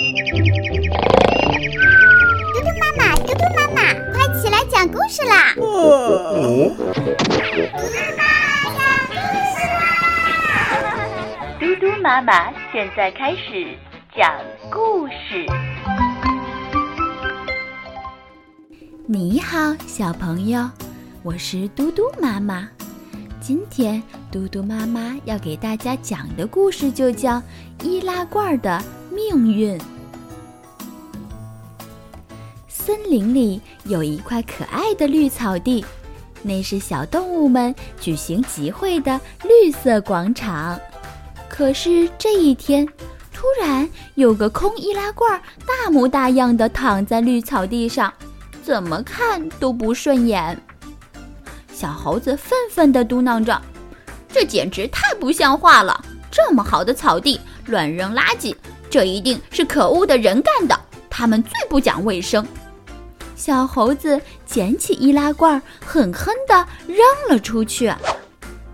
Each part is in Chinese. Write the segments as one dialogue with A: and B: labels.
A: 嘟嘟妈妈，嘟嘟妈妈，快起来讲故事啦！嘟嘟妈妈讲故事
B: 啦！嘟嘟妈妈现在开始讲故事。
C: 你好，小朋友，我是嘟嘟妈妈。今天嘟嘟妈妈要给大家讲的故事就叫《易拉罐的命运》。林里有一块可爱的绿草地，那是小动物们举行集会的绿色广场。可是这一天，突然有个空易拉罐大模大样的躺在绿草地上，怎么看都不顺眼。小猴子愤愤地嘟囔着：“这简直太不像话了！这么好的草地乱扔垃圾，这一定是可恶的人干的。他们最不讲卫生。”小猴子捡起易拉罐，狠狠地扔了出去。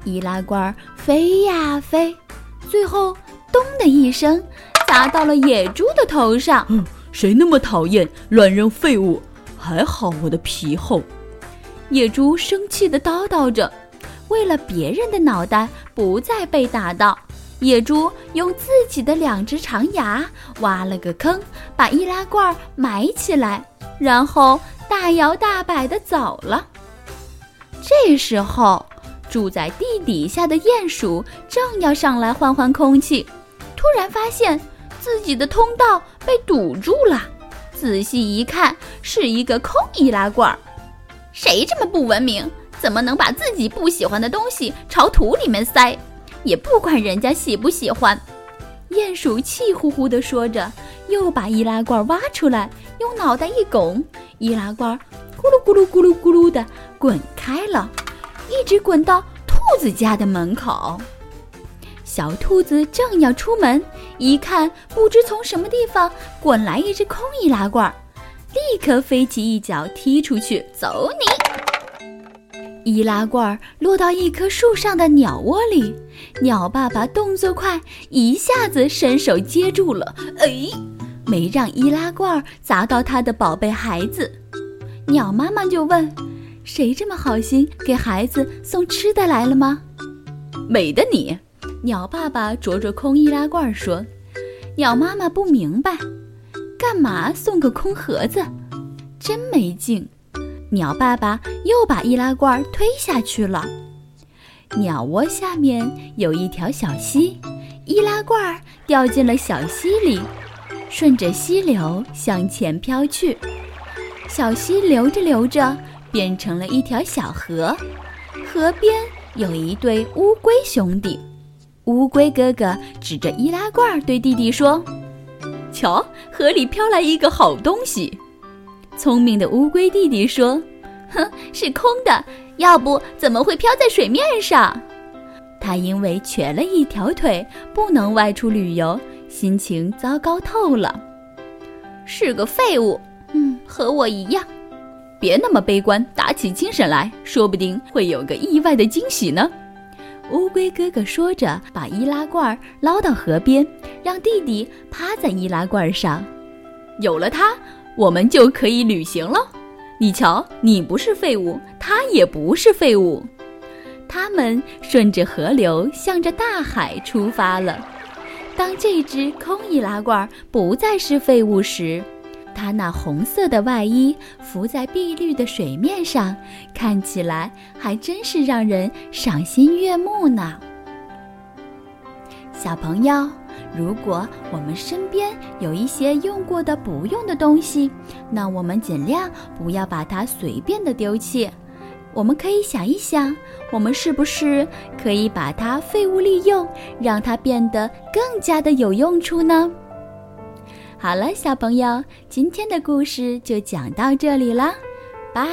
C: 易拉罐飞呀飞，最后咚的一声，砸到了野猪的头上。
D: 哼，谁那么讨厌乱扔废物？还好我的皮厚。
C: 野猪生气地叨叨着，为了别人的脑袋不再被打到，野猪用自己的两只长牙挖了个坑，把易拉罐埋起来，然后大摇大摆地走了。这时候，住在地底下的鼹鼠正要上来换换空气，突然发现自己的通道被堵住了，仔细一看，是一个空易拉罐。谁这么不文明？怎么能把自己不喜欢的东西朝土里面塞？也不管人家喜不喜欢。鼹鼠气呼呼地说着，又把易拉罐挖出来，用脑袋一拱，易拉罐咕噜咕噜咕噜咕噜地滚开了，一直滚到兔子家的门口。小兔子正要出门，一看，不知从什么地方滚来一只空易拉罐。立刻飞起一脚踢出去，走你！易拉罐落到一棵树上的鸟窝里，鸟爸爸动作快，一下子伸手接住了，哎，没让易拉罐砸到他的宝贝孩子。鸟妈妈就问：“谁这么好心给孩子送吃的来了吗？”
D: 美的你！
C: 鸟爸爸啄着空易拉罐说：“鸟妈妈不明白。”干嘛送个空盒子，真没劲！鸟爸爸又把易拉罐推下去了。鸟窝下面有一条小溪，易拉罐掉进了小溪里，顺着溪流向前飘去。小溪流着流着，变成了一条小河。河边有一对乌龟兄弟，乌龟哥哥指着易拉罐对弟弟说。
D: 瞧，河里飘来一个好东西。
C: 聪明的乌龟弟弟说：“哼，是空的，要不怎么会飘在水面上？”他因为瘸了一条腿，不能外出旅游，心情糟糕透了。是个废物，嗯，和我一样。
D: 别那么悲观，打起精神来，说不定会有个意外的惊喜呢。
C: 乌龟哥哥说着，把易拉罐捞到河边，让弟弟趴在易拉罐上。
D: 有了它，我们就可以旅行了。你瞧，你不是废物，他也不是废物。
C: 他们顺着河流，向着大海出发了。当这只空易拉罐不再是废物时，它那红色的外衣浮在碧绿的水面上，看起来还真是让人赏心悦目呢。小朋友，如果我们身边有一些用过的不用的东西，那我们尽量不要把它随便的丢弃。我们可以想一想，我们是不是可以把它废物利用，让它变得更加的有用处呢？好了，小朋友，今天的故事就讲到这里了，拜。